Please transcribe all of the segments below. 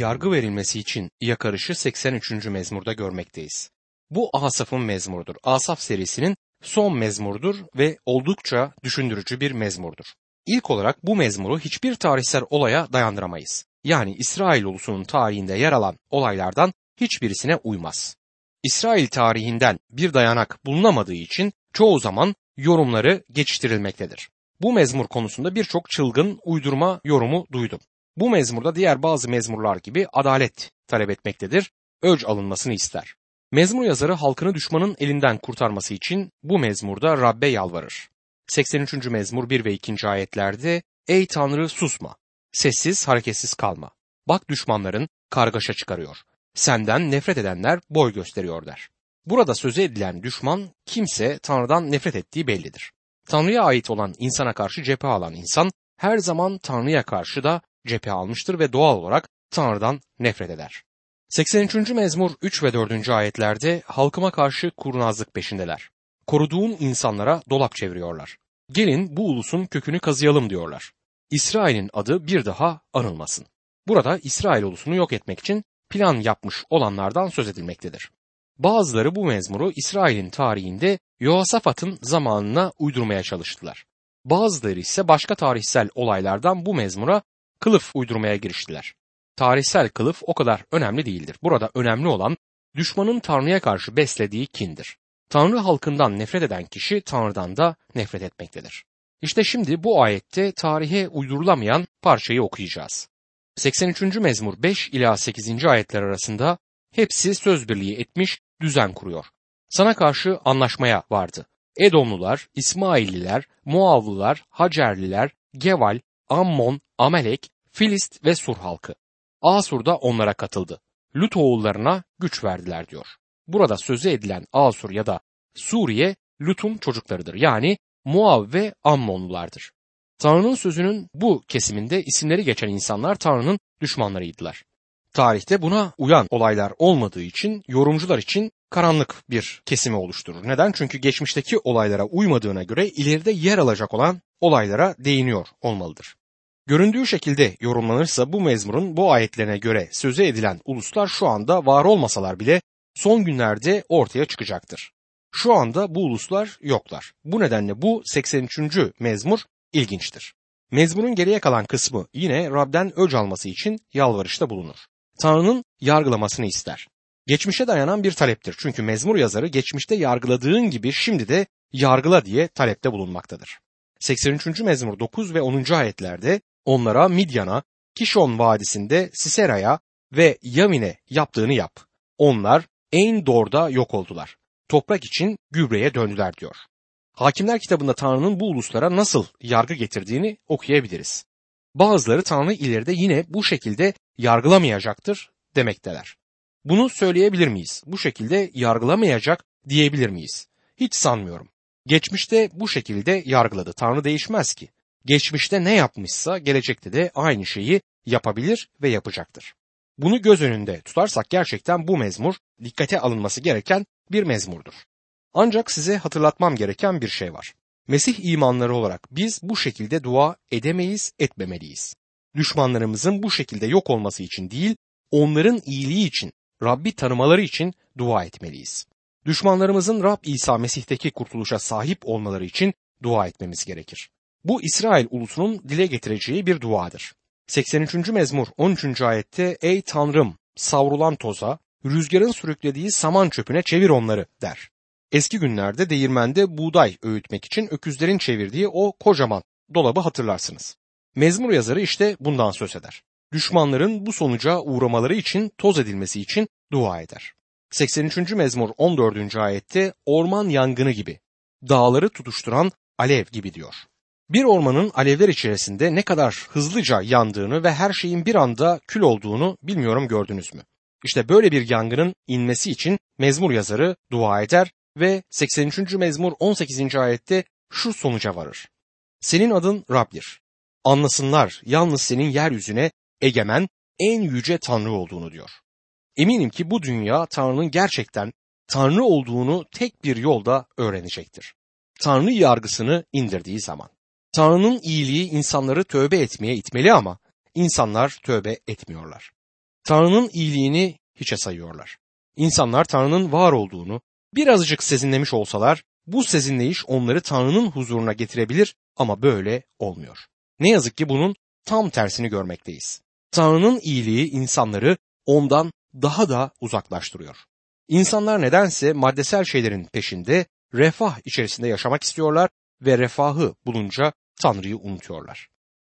yargı verilmesi için yakarışı 83. mezmurda görmekteyiz. Bu Asaf'ın mezmurdur. Asaf serisinin son mezmurdur ve oldukça düşündürücü bir mezmurdur. İlk olarak bu mezmuru hiçbir tarihsel olaya dayandıramayız. Yani İsrail ulusunun tarihinde yer alan olaylardan hiçbirisine uymaz. İsrail tarihinden bir dayanak bulunamadığı için çoğu zaman yorumları geçiştirilmektedir. Bu mezmur konusunda birçok çılgın uydurma yorumu duydum. Bu mezmurda diğer bazı mezmurlar gibi adalet talep etmektedir, öc alınmasını ister. Mezmur yazarı halkını düşmanın elinden kurtarması için bu mezmurda Rabbe yalvarır. 83. mezmur 1 ve 2. ayetlerde Ey Tanrı susma, sessiz hareketsiz kalma. Bak düşmanların kargaşa çıkarıyor. Senden nefret edenler boy gösteriyor der. Burada söze edilen düşman kimse Tanrı'dan nefret ettiği bellidir. Tanrı'ya ait olan insana karşı cephe alan insan her zaman Tanrı'ya karşı da cephe almıştır ve doğal olarak Tanrı'dan nefret eder. 83. mezmur 3 ve 4. ayetlerde halkıma karşı kurnazlık peşindeler. Koruduğum insanlara dolap çeviriyorlar. Gelin bu ulusun kökünü kazıyalım diyorlar. İsrail'in adı bir daha anılmasın. Burada İsrail ulusunu yok etmek için plan yapmış olanlardan söz edilmektedir. Bazıları bu mezmuru İsrail'in tarihinde Yoasafat'ın zamanına uydurmaya çalıştılar. Bazıları ise başka tarihsel olaylardan bu mezmura kılıf uydurmaya giriştiler. Tarihsel kılıf o kadar önemli değildir. Burada önemli olan düşmanın Tanrı'ya karşı beslediği kindir. Tanrı halkından nefret eden kişi Tanrı'dan da nefret etmektedir. İşte şimdi bu ayette tarihe uydurulamayan parçayı okuyacağız. 83. mezmur 5 ila 8. ayetler arasında hepsi söz birliği etmiş, düzen kuruyor. Sana karşı anlaşmaya vardı. Edomlular, İsmailliler, Muavlılar, Hacerliler, Geval, Ammon, Amelek, Filist ve Sur halkı. Asur da onlara katıldı. Lut oğullarına güç verdiler diyor. Burada sözü edilen Asur ya da Suriye Lut'un çocuklarıdır. Yani Muav ve Ammonlulardır. Tanrı'nın sözünün bu kesiminde isimleri geçen insanlar Tanrı'nın düşmanlarıydılar. Tarihte buna uyan olaylar olmadığı için yorumcular için karanlık bir kesimi oluşturur. Neden? Çünkü geçmişteki olaylara uymadığına göre ileride yer alacak olan olaylara değiniyor olmalıdır. Göründüğü şekilde yorumlanırsa bu mezmurun bu ayetlerine göre söze edilen uluslar şu anda var olmasalar bile son günlerde ortaya çıkacaktır. Şu anda bu uluslar yoklar. Bu nedenle bu 83. mezmur ilginçtir. Mezmurun geriye kalan kısmı yine Rab'den öc alması için yalvarışta bulunur. Tanrı'nın yargılamasını ister. Geçmişe dayanan bir taleptir. Çünkü mezmur yazarı geçmişte yargıladığın gibi şimdi de yargıla diye talepte bulunmaktadır. 83. mezmur 9 ve 10. ayetlerde onlara Midyan'a, Kişon Vadisi'nde Sisera'ya ve Yamin'e yaptığını yap. Onlar en dorda yok oldular. Toprak için gübreye döndüler diyor. Hakimler kitabında Tanrı'nın bu uluslara nasıl yargı getirdiğini okuyabiliriz. Bazıları Tanrı ileride yine bu şekilde yargılamayacaktır demekteler. Bunu söyleyebilir miyiz? Bu şekilde yargılamayacak diyebilir miyiz? Hiç sanmıyorum. Geçmişte bu şekilde yargıladı. Tanrı değişmez ki. Geçmişte ne yapmışsa gelecekte de aynı şeyi yapabilir ve yapacaktır. Bunu göz önünde tutarsak gerçekten bu mezmur dikkate alınması gereken bir mezmurdur. Ancak size hatırlatmam gereken bir şey var. Mesih imanları olarak biz bu şekilde dua edemeyiz, etmemeliyiz. Düşmanlarımızın bu şekilde yok olması için değil, onların iyiliği için, Rabbi tanımaları için dua etmeliyiz. Düşmanlarımızın Rab İsa Mesih'teki kurtuluşa sahip olmaları için dua etmemiz gerekir. Bu İsrail ulusunun dile getireceği bir duadır. 83. mezmur 13. ayette Ey Tanrım savrulan toza, rüzgarın sürüklediği saman çöpüne çevir onları der. Eski günlerde değirmende buğday öğütmek için öküzlerin çevirdiği o kocaman dolabı hatırlarsınız. Mezmur yazarı işte bundan söz eder. Düşmanların bu sonuca uğramaları için toz edilmesi için dua eder. 83. mezmur 14. ayette orman yangını gibi, dağları tutuşturan alev gibi diyor. Bir ormanın alevler içerisinde ne kadar hızlıca yandığını ve her şeyin bir anda kül olduğunu bilmiyorum gördünüz mü? İşte böyle bir yangının inmesi için mezmur yazarı dua eder ve 83. mezmur 18. ayette şu sonuca varır. Senin adın Rab'dir. Anlasınlar yalnız senin yeryüzüne egemen en yüce Tanrı olduğunu diyor. Eminim ki bu dünya Tanrı'nın gerçekten Tanrı olduğunu tek bir yolda öğrenecektir. Tanrı yargısını indirdiği zaman. Tanrı'nın iyiliği insanları tövbe etmeye itmeli ama insanlar tövbe etmiyorlar. Tanrı'nın iyiliğini hiçe sayıyorlar. İnsanlar Tanrı'nın var olduğunu birazcık sezinlemiş olsalar bu sezinleyiş onları Tanrı'nın huzuruna getirebilir ama böyle olmuyor. Ne yazık ki bunun tam tersini görmekteyiz. Tanrı'nın iyiliği insanları ondan daha da uzaklaştırıyor. İnsanlar nedense maddesel şeylerin peşinde refah içerisinde yaşamak istiyorlar ve refahı bulunca Tanrı'yı unutuyorlar.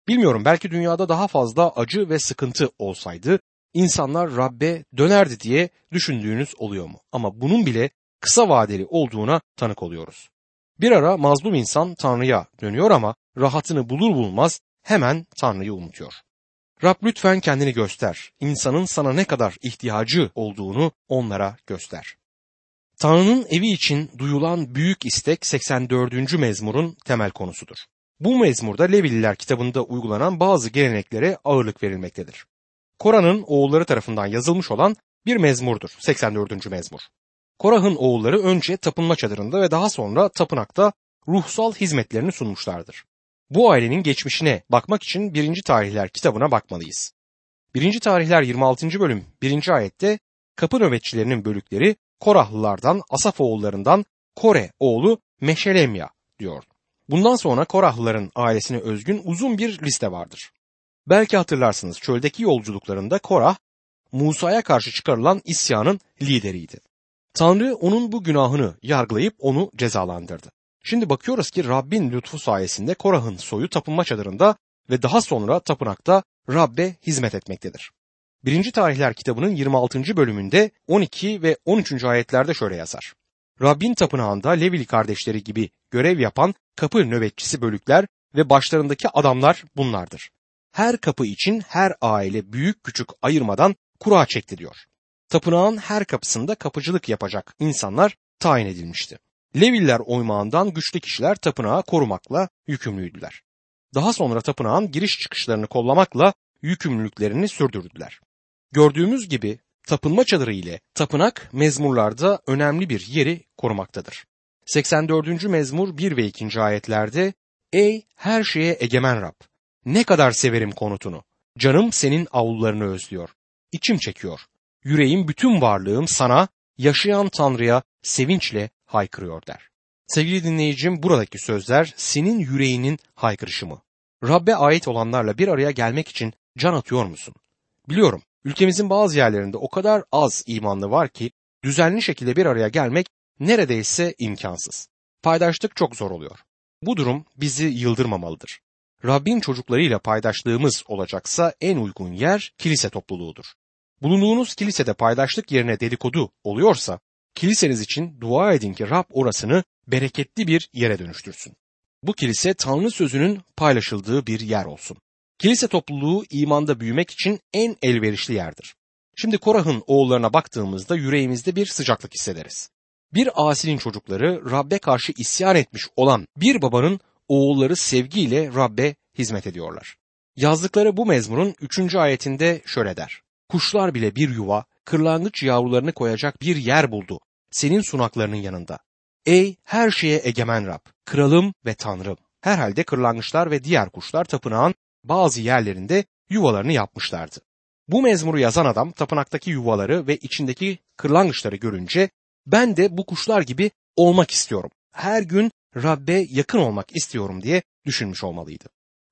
Bilmiyorum belki dünyada daha fazla acı ve sıkıntı olsaydı insanlar Rabbe dönerdi diye düşündüğünüz oluyor mu? Ama bunun bile kısa vadeli olduğuna tanık oluyoruz. Bir ara mazlum insan Tanrı'ya dönüyor ama rahatını bulur bulmaz hemen Tanrı'yı unutuyor. Rab lütfen kendini göster. İnsanın sana ne kadar ihtiyacı olduğunu onlara göster. Tanrı'nın evi için duyulan büyük istek 84. mezmurun temel konusudur. Bu mezmurda Levililer kitabında uygulanan bazı geleneklere ağırlık verilmektedir. Kora'nın oğulları tarafından yazılmış olan bir mezmurdur 84. mezmur. Korah'ın oğulları önce tapınma çadırında ve daha sonra tapınakta ruhsal hizmetlerini sunmuşlardır. Bu ailenin geçmişine bakmak için 1. Tarihler kitabına bakmalıyız. 1. Tarihler 26. bölüm 1. ayette kapı nöbetçilerinin bölükleri Korahlılardan, Asaf oğullarından Kore oğlu Meşelemya diyor. Bundan sonra Korahlıların ailesine özgün uzun bir liste vardır. Belki hatırlarsınız çöldeki yolculuklarında Korah, Musa'ya karşı çıkarılan isyanın lideriydi. Tanrı onun bu günahını yargılayıp onu cezalandırdı. Şimdi bakıyoruz ki Rabbin lütfu sayesinde Korah'ın soyu tapınma çadırında ve daha sonra tapınakta Rabbe hizmet etmektedir. 1. Tarihler kitabının 26. bölümünde 12 ve 13. ayetlerde şöyle yazar. Rabbin tapınağında Levili kardeşleri gibi görev yapan kapı nöbetçisi bölükler ve başlarındaki adamlar bunlardır. Her kapı için her aile büyük küçük ayırmadan kura çekti diyor. Tapınağın her kapısında kapıcılık yapacak insanlar tayin edilmişti. Leviller oymağından güçlü kişiler tapınağı korumakla yükümlüydüler. Daha sonra tapınağın giriş çıkışlarını kollamakla yükümlülüklerini sürdürdüler. Gördüğümüz gibi tapınma çadırı ile tapınak mezmurlarda önemli bir yeri korumaktadır. 84. mezmur 1 ve 2. ayetlerde Ey her şeye egemen Rab! Ne kadar severim konutunu. Canım senin avlularını özlüyor. İçim çekiyor. Yüreğim bütün varlığım sana, yaşayan Tanrı'ya sevinçle haykırıyor der. Sevgili dinleyicim buradaki sözler senin yüreğinin haykırışı mı? Rabbe ait olanlarla bir araya gelmek için can atıyor musun? Biliyorum ülkemizin bazı yerlerinde o kadar az imanlı var ki düzenli şekilde bir araya gelmek neredeyse imkansız. Paydaşlık çok zor oluyor. Bu durum bizi yıldırmamalıdır. Rabbin çocuklarıyla paydaşlığımız olacaksa en uygun yer kilise topluluğudur. Bulunduğunuz kilisede paydaşlık yerine dedikodu oluyorsa kiliseniz için dua edin ki Rab orasını bereketli bir yere dönüştürsün. Bu kilise Tanrı sözünün paylaşıldığı bir yer olsun. Kilise topluluğu imanda büyümek için en elverişli yerdir. Şimdi Korah'ın oğullarına baktığımızda yüreğimizde bir sıcaklık hissederiz. Bir asinin çocukları Rabbe karşı isyan etmiş olan bir babanın oğulları sevgiyle Rabbe hizmet ediyorlar. Yazdıkları bu mezmurun 3. ayetinde şöyle der. Kuşlar bile bir yuva, kırlangıç yavrularını koyacak bir yer buldu senin sunaklarının yanında. Ey her şeye egemen Rab, kralım ve tanrım. Herhalde kırlangıçlar ve diğer kuşlar tapınağın bazı yerlerinde yuvalarını yapmışlardı. Bu mezmuru yazan adam tapınaktaki yuvaları ve içindeki kırlangıçları görünce ben de bu kuşlar gibi olmak istiyorum. Her gün Rabbe yakın olmak istiyorum diye düşünmüş olmalıydı.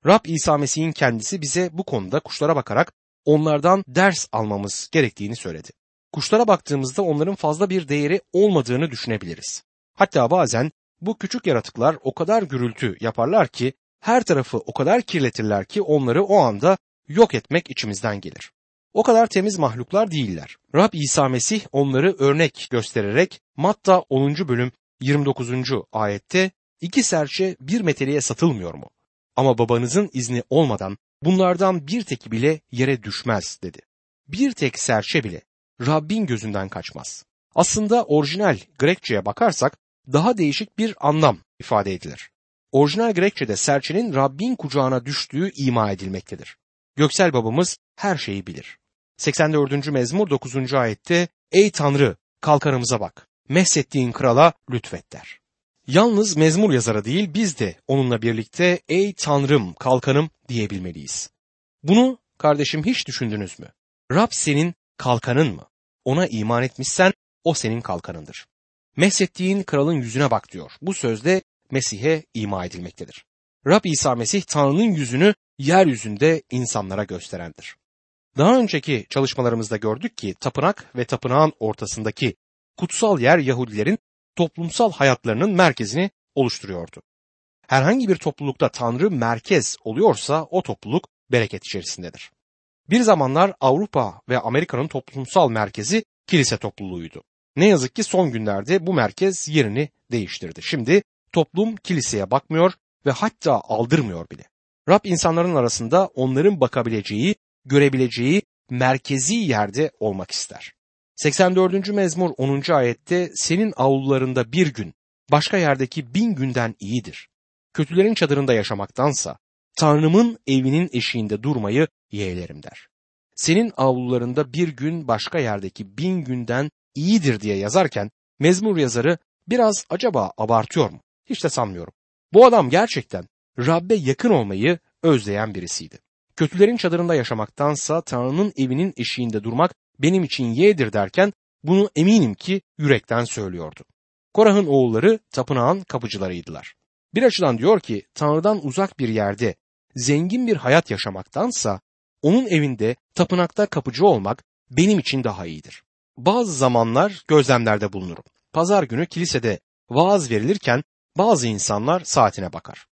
Rab İsa Mesih'in kendisi bize bu konuda kuşlara bakarak onlardan ders almamız gerektiğini söyledi. Kuşlara baktığımızda onların fazla bir değeri olmadığını düşünebiliriz. Hatta bazen bu küçük yaratıklar o kadar gürültü yaparlar ki her tarafı o kadar kirletirler ki onları o anda yok etmek içimizden gelir. O kadar temiz mahluklar değiller. Rab İsa Mesih onları örnek göstererek Matta 10. bölüm 29. ayette iki serçe bir meteleye satılmıyor mu? Ama babanızın izni olmadan bunlardan bir tek bile yere düşmez dedi. Bir tek serçe bile Rabbin gözünden kaçmaz. Aslında orijinal Grekçe'ye bakarsak daha değişik bir anlam ifade edilir. Orijinal Grekçe'de serçenin Rabbin kucağına düştüğü ima edilmektedir. Göksel babamız her şeyi bilir. 84. mezmur 9. ayette Ey Tanrı kalkanımıza bak, mehsettiğin krala lütfet der. Yalnız mezmur yazarı değil biz de onunla birlikte ey Tanrım kalkanım diyebilmeliyiz. Bunu kardeşim hiç düşündünüz mü? Rab senin kalkanın mı? Ona iman etmişsen o senin kalkanındır. Mehsettiğin kralın yüzüne bak diyor. Bu sözde Mesih'e ima edilmektedir. Rab İsa Mesih Tanrı'nın yüzünü yeryüzünde insanlara gösterendir. Daha önceki çalışmalarımızda gördük ki tapınak ve tapınağın ortasındaki kutsal yer Yahudilerin toplumsal hayatlarının merkezini oluşturuyordu. Herhangi bir toplulukta Tanrı merkez oluyorsa o topluluk bereket içerisindedir. Bir zamanlar Avrupa ve Amerika'nın toplumsal merkezi kilise topluluğuydu. Ne yazık ki son günlerde bu merkez yerini değiştirdi. Şimdi toplum kiliseye bakmıyor ve hatta aldırmıyor bile. Rab insanların arasında onların bakabileceği, görebileceği merkezi yerde olmak ister. 84. mezmur 10. ayette senin avlularında bir gün başka yerdeki bin günden iyidir. Kötülerin çadırında yaşamaktansa Tanrımın evinin eşiğinde durmayı yeğlerim der. Senin avlularında bir gün başka yerdeki bin günden iyidir diye yazarken mezmur yazarı biraz acaba abartıyor mu? Hiç de sanmıyorum. Bu adam gerçekten Rabbe yakın olmayı özleyen birisiydi. Kötülerin çadırında yaşamaktansa Tanrı'nın evinin eşiğinde durmak benim için yeğdir derken bunu eminim ki yürekten söylüyordu. Korah'ın oğulları tapınağın kapıcılarıydılar. Bir açıdan diyor ki Tanrı'dan uzak bir yerde zengin bir hayat yaşamaktansa onun evinde tapınakta kapıcı olmak benim için daha iyidir. Bazı zamanlar gözlemlerde bulunurum. Pazar günü kilisede vaaz verilirken bazı insanlar saatine bakar.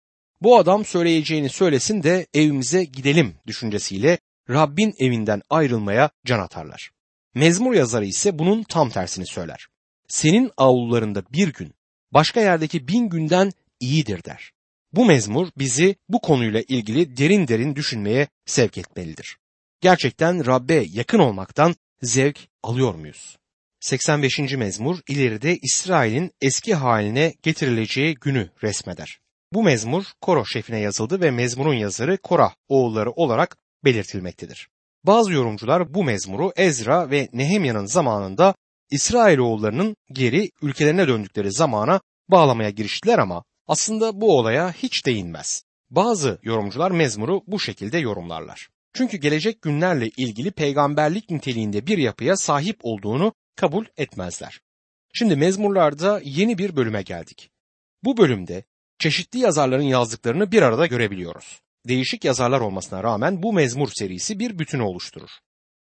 Bu adam söyleyeceğini söylesin de evimize gidelim düşüncesiyle Rabbin evinden ayrılmaya can atarlar. Mezmur yazarı ise bunun tam tersini söyler. Senin avlularında bir gün başka yerdeki bin günden iyidir der. Bu mezmur bizi bu konuyla ilgili derin derin düşünmeye sevk etmelidir. Gerçekten Rabbe yakın olmaktan zevk alıyor muyuz? 85. mezmur ileride İsrail'in eski haline getirileceği günü resmeder. Bu mezmur koro şefine yazıldı ve mezmurun yazarı Korah oğulları olarak belirtilmektedir. Bazı yorumcular bu mezmuru Ezra ve Nehemya'nın zamanında İsrailoğullarının geri ülkelerine döndükleri zamana bağlamaya giriştiler ama aslında bu olaya hiç değinmez. Bazı yorumcular mezmuru bu şekilde yorumlarlar. Çünkü gelecek günlerle ilgili peygamberlik niteliğinde bir yapıya sahip olduğunu kabul etmezler. Şimdi mezmurlarda yeni bir bölüme geldik. Bu bölümde çeşitli yazarların yazdıklarını bir arada görebiliyoruz. Değişik yazarlar olmasına rağmen bu mezmur serisi bir bütünü oluşturur.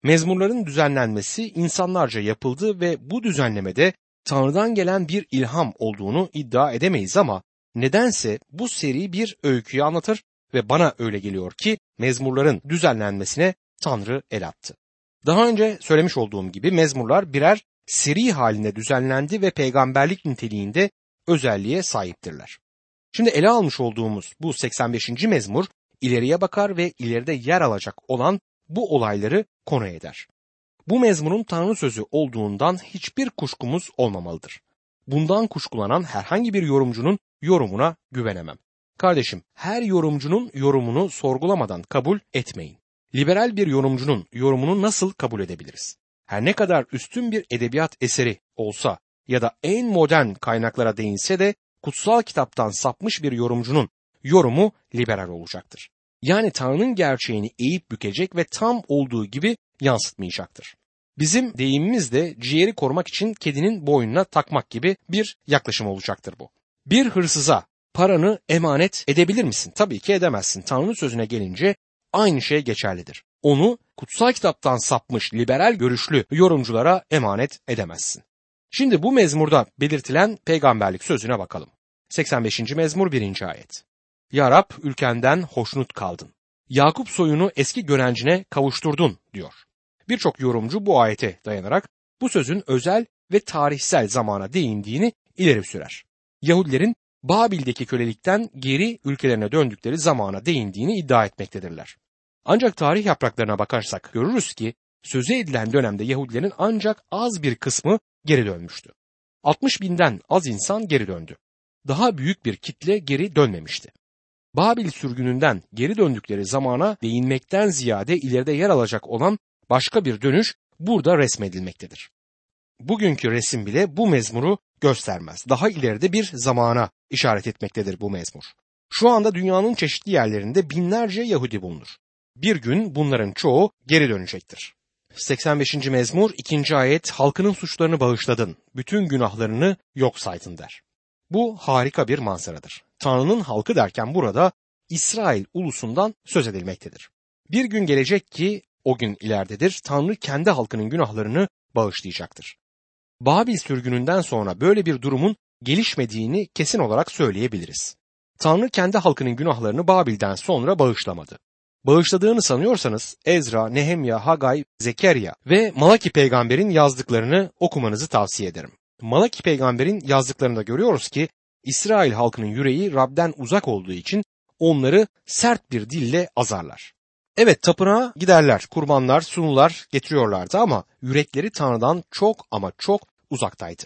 Mezmurların düzenlenmesi insanlarca yapıldı ve bu düzenlemede Tanrı'dan gelen bir ilham olduğunu iddia edemeyiz ama nedense bu seri bir öyküyü anlatır ve bana öyle geliyor ki mezmurların düzenlenmesine Tanrı el attı. Daha önce söylemiş olduğum gibi mezmurlar birer seri halinde düzenlendi ve peygamberlik niteliğinde özelliğe sahiptirler. Şimdi ele almış olduğumuz bu 85. mezmur ileriye bakar ve ileride yer alacak olan bu olayları konu eder. Bu mezmunun Tanrı sözü olduğundan hiçbir kuşkumuz olmamalıdır. Bundan kuşkulanan herhangi bir yorumcunun yorumuna güvenemem. Kardeşim, her yorumcunun yorumunu sorgulamadan kabul etmeyin. Liberal bir yorumcunun yorumunu nasıl kabul edebiliriz? Her ne kadar üstün bir edebiyat eseri olsa ya da en modern kaynaklara değinse de kutsal kitaptan sapmış bir yorumcunun yorumu liberal olacaktır. Yani Tanrı'nın gerçeğini eğip bükecek ve tam olduğu gibi yansıtmayacaktır. Bizim deyimimiz de ciğeri korumak için kedinin boynuna takmak gibi bir yaklaşım olacaktır bu. Bir hırsıza paranı emanet edebilir misin? Tabii ki edemezsin. Tanrı sözüne gelince aynı şey geçerlidir. Onu kutsal kitaptan sapmış liberal görüşlü yorumculara emanet edemezsin. Şimdi bu mezmurda belirtilen peygamberlik sözüne bakalım. 85. mezmur 1. ayet. Ya Rab ülkenden hoşnut kaldın. Yakup soyunu eski görencine kavuşturdun diyor. Birçok yorumcu bu ayete dayanarak bu sözün özel ve tarihsel zamana değindiğini ileri sürer. Yahudilerin Babil'deki kölelikten geri ülkelerine döndükleri zamana değindiğini iddia etmektedirler. Ancak tarih yapraklarına bakarsak görürüz ki sözü edilen dönemde Yahudilerin ancak az bir kısmı geri dönmüştü. 60 binden az insan geri döndü. Daha büyük bir kitle geri dönmemişti. Babil sürgününden geri döndükleri zamana değinmekten ziyade ileride yer alacak olan başka bir dönüş burada resmedilmektedir. Bugünkü resim bile bu mezmuru göstermez. Daha ileride bir zamana işaret etmektedir bu mezmur. Şu anda dünyanın çeşitli yerlerinde binlerce Yahudi bulunur. Bir gün bunların çoğu geri dönecektir. 85. mezmur 2. ayet halkının suçlarını bağışladın, bütün günahlarını yok saydın der. Bu harika bir manzaradır. Tanrı'nın halkı derken burada İsrail ulusundan söz edilmektedir. Bir gün gelecek ki o gün ileridedir. Tanrı kendi halkının günahlarını bağışlayacaktır. Babil sürgününden sonra böyle bir durumun gelişmediğini kesin olarak söyleyebiliriz. Tanrı kendi halkının günahlarını Babil'den sonra bağışlamadı. Bağışladığını sanıyorsanız Ezra, Nehemya, Hagay, Zekeriya ve Malaki peygamberin yazdıklarını okumanızı tavsiye ederim. Malaki peygamberin yazdıklarında görüyoruz ki İsrail halkının yüreği Rab'den uzak olduğu için onları sert bir dille azarlar. Evet tapınağa giderler, kurbanlar, sunular getiriyorlardı ama yürekleri Tanrı'dan çok ama çok uzaktaydı.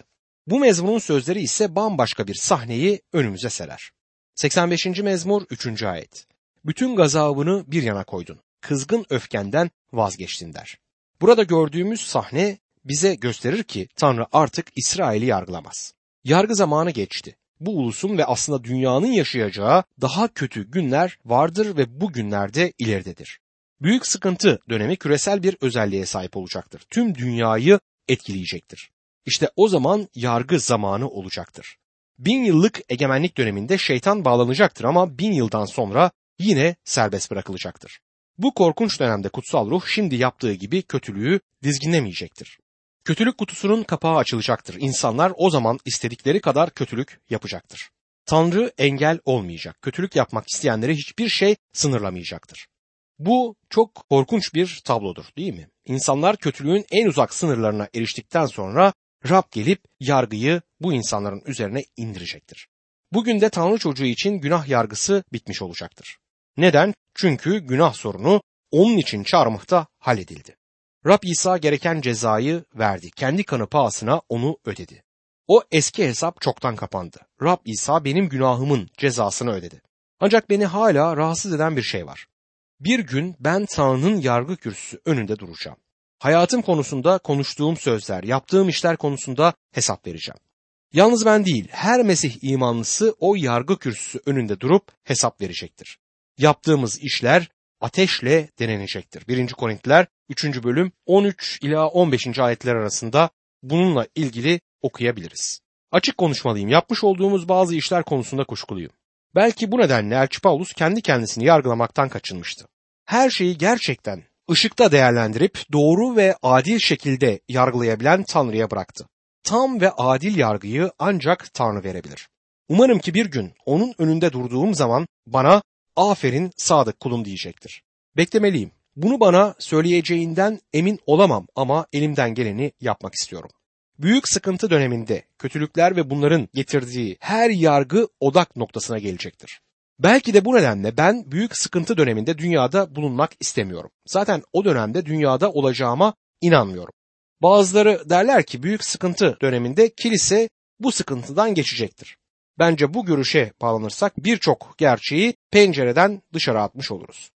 Bu mezmunun sözleri ise bambaşka bir sahneyi önümüze serer. 85. mezmur 3. ayet. Bütün gazabını bir yana koydun. Kızgın öfkenden vazgeçtin der. Burada gördüğümüz sahne bize gösterir ki Tanrı artık İsrail'i yargılamaz. Yargı zamanı geçti. Bu ulusun ve aslında dünyanın yaşayacağı daha kötü günler vardır ve bu günlerde ileridedir. Büyük sıkıntı dönemi küresel bir özelliğe sahip olacaktır. Tüm dünyayı etkileyecektir. İşte o zaman yargı zamanı olacaktır. Bin yıllık egemenlik döneminde şeytan bağlanacaktır ama bin yıldan sonra yine serbest bırakılacaktır. Bu korkunç dönemde kutsal ruh şimdi yaptığı gibi kötülüğü dizginlemeyecektir. Kötülük kutusunun kapağı açılacaktır. İnsanlar o zaman istedikleri kadar kötülük yapacaktır. Tanrı engel olmayacak. Kötülük yapmak isteyenlere hiçbir şey sınırlamayacaktır. Bu çok korkunç bir tablodur değil mi? İnsanlar kötülüğün en uzak sınırlarına eriştikten sonra Rab gelip yargıyı bu insanların üzerine indirecektir. Bugün de Tanrı çocuğu için günah yargısı bitmiş olacaktır. Neden? Çünkü günah sorunu onun için çarmıhta halledildi. Rab İsa gereken cezayı verdi. Kendi kanı pahasına onu ödedi. O eski hesap çoktan kapandı. Rab İsa benim günahımın cezasını ödedi. Ancak beni hala rahatsız eden bir şey var. Bir gün ben Tanrı'nın yargı kürsüsü önünde duracağım. Hayatım konusunda konuştuğum sözler, yaptığım işler konusunda hesap vereceğim. Yalnız ben değil, her Mesih imanlısı o yargı kürsüsü önünde durup hesap verecektir. Yaptığımız işler ateşle denenecektir. 1. Korintiler 3. bölüm 13 ila 15. ayetler arasında bununla ilgili okuyabiliriz. Açık konuşmalıyım. Yapmış olduğumuz bazı işler konusunda kuşkuluyum. Belki bu nedenle Elçi Paulus kendi kendisini yargılamaktan kaçınmıştı. Her şeyi gerçekten ışıkta değerlendirip doğru ve adil şekilde yargılayabilen Tanrı'ya bıraktı. Tam ve adil yargıyı ancak Tanrı verebilir. Umarım ki bir gün onun önünde durduğum zaman bana aferin sadık kulum diyecektir. Beklemeliyim. Bunu bana söyleyeceğinden emin olamam ama elimden geleni yapmak istiyorum. Büyük sıkıntı döneminde kötülükler ve bunların getirdiği her yargı odak noktasına gelecektir. Belki de bu nedenle ben büyük sıkıntı döneminde dünyada bulunmak istemiyorum. Zaten o dönemde dünyada olacağıma inanmıyorum. Bazıları derler ki büyük sıkıntı döneminde kilise bu sıkıntıdan geçecektir. Bence bu görüşe bağlanırsak birçok gerçeği pencereden dışarı atmış oluruz.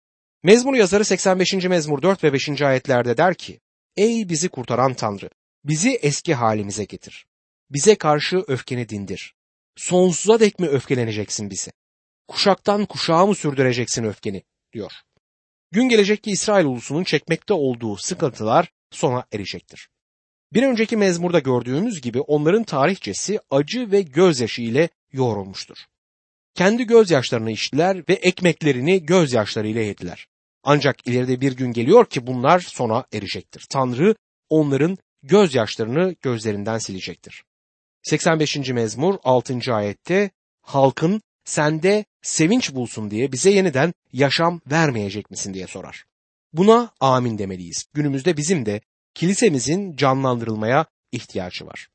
Mezmur yazarı 85. mezmur 4 ve 5. ayetlerde der ki, Ey bizi kurtaran Tanrı, bizi eski halimize getir. Bize karşı öfkeni dindir. Sonsuza dek mi öfkeleneceksin bize? Kuşaktan kuşağa mı sürdüreceksin öfkeni? diyor. Gün gelecek ki İsrail ulusunun çekmekte olduğu sıkıntılar sona erecektir. Bir önceki mezmurda gördüğümüz gibi onların tarihçesi acı ve gözyaşı ile yoğrulmuştur. Kendi gözyaşlarını içtiler ve ekmeklerini gözyaşlarıyla yediler. Ancak ileride bir gün geliyor ki bunlar sona erecektir. Tanrı onların gözyaşlarını gözlerinden silecektir. 85. mezmur 6. ayette halkın sende sevinç bulsun diye bize yeniden yaşam vermeyecek misin diye sorar. Buna amin demeliyiz. Günümüzde bizim de kilisemizin canlandırılmaya ihtiyacı var.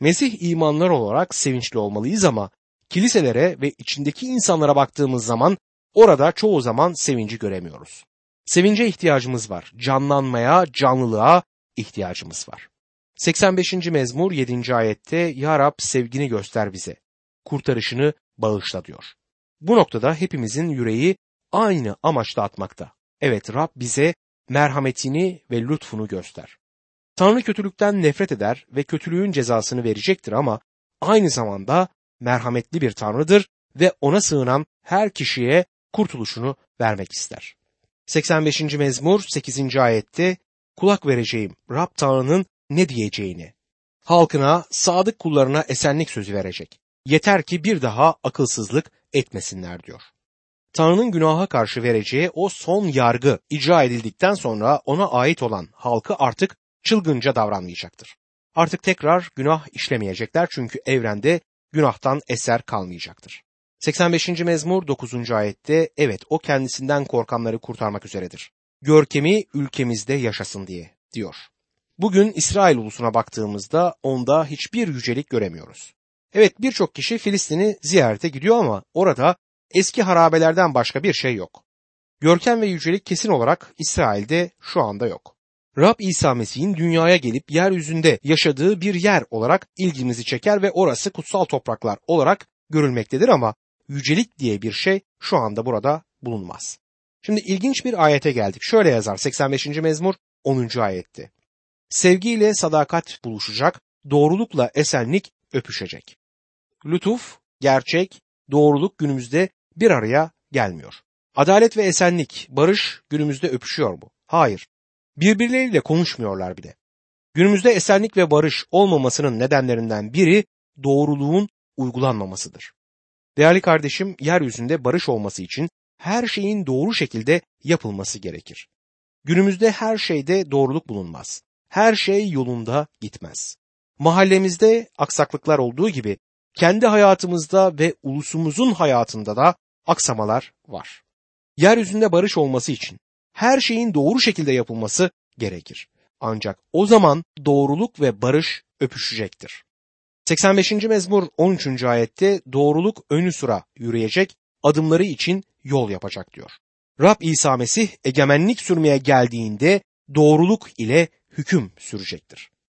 Mesih imanlar olarak sevinçli olmalıyız ama kiliselere ve içindeki insanlara baktığımız zaman orada çoğu zaman sevinci göremiyoruz. Sevince ihtiyacımız var. Canlanmaya, canlılığa ihtiyacımız var. 85. mezmur 7. ayette Ya Rab sevgini göster bize. Kurtarışını bağışla diyor. Bu noktada hepimizin yüreği aynı amaçla atmakta. Evet Rab bize merhametini ve lütfunu göster. Tanrı kötülükten nefret eder ve kötülüğün cezasını verecektir ama aynı zamanda merhametli bir Tanrıdır ve ona sığınan her kişiye kurtuluşunu vermek ister. 85. mezmur 8. ayette kulak vereceğim Rab Tanrı'nın ne diyeceğini. Halkına, sadık kullarına esenlik sözü verecek. Yeter ki bir daha akılsızlık etmesinler diyor. Tanrı'nın günaha karşı vereceği o son yargı icra edildikten sonra ona ait olan halkı artık çılgınca davranmayacaktır. Artık tekrar günah işlemeyecekler çünkü evrende günahtan eser kalmayacaktır. 85. mezmur 9. ayette evet o kendisinden korkanları kurtarmak üzeredir. Görkemi ülkemizde yaşasın diye diyor. Bugün İsrail ulusuna baktığımızda onda hiçbir yücelik göremiyoruz. Evet birçok kişi Filistin'i ziyarete gidiyor ama orada eski harabelerden başka bir şey yok. Görkem ve yücelik kesin olarak İsrail'de şu anda yok. Rab İsa Mesih'in dünyaya gelip yeryüzünde yaşadığı bir yer olarak ilgimizi çeker ve orası kutsal topraklar olarak görülmektedir ama yücelik diye bir şey şu anda burada bulunmaz. Şimdi ilginç bir ayete geldik. Şöyle yazar 85. mezmur 10. ayette. Sevgiyle sadakat buluşacak, doğrulukla esenlik öpüşecek. Lütuf, gerçek, doğruluk günümüzde bir araya gelmiyor. Adalet ve esenlik, barış günümüzde öpüşüyor mu? Hayır. Birbirleriyle konuşmuyorlar bile. Günümüzde esenlik ve barış olmamasının nedenlerinden biri doğruluğun uygulanmamasıdır. Değerli kardeşim, yeryüzünde barış olması için her şeyin doğru şekilde yapılması gerekir. Günümüzde her şeyde doğruluk bulunmaz. Her şey yolunda gitmez. Mahallemizde aksaklıklar olduğu gibi kendi hayatımızda ve ulusumuzun hayatında da aksamalar var. Yeryüzünde barış olması için her şeyin doğru şekilde yapılması gerekir. Ancak o zaman doğruluk ve barış öpüşecektir. 85. mezmur 13. ayette doğruluk önü sıra yürüyecek, adımları için yol yapacak diyor. Rab İsa Mesih egemenlik sürmeye geldiğinde doğruluk ile hüküm sürecektir.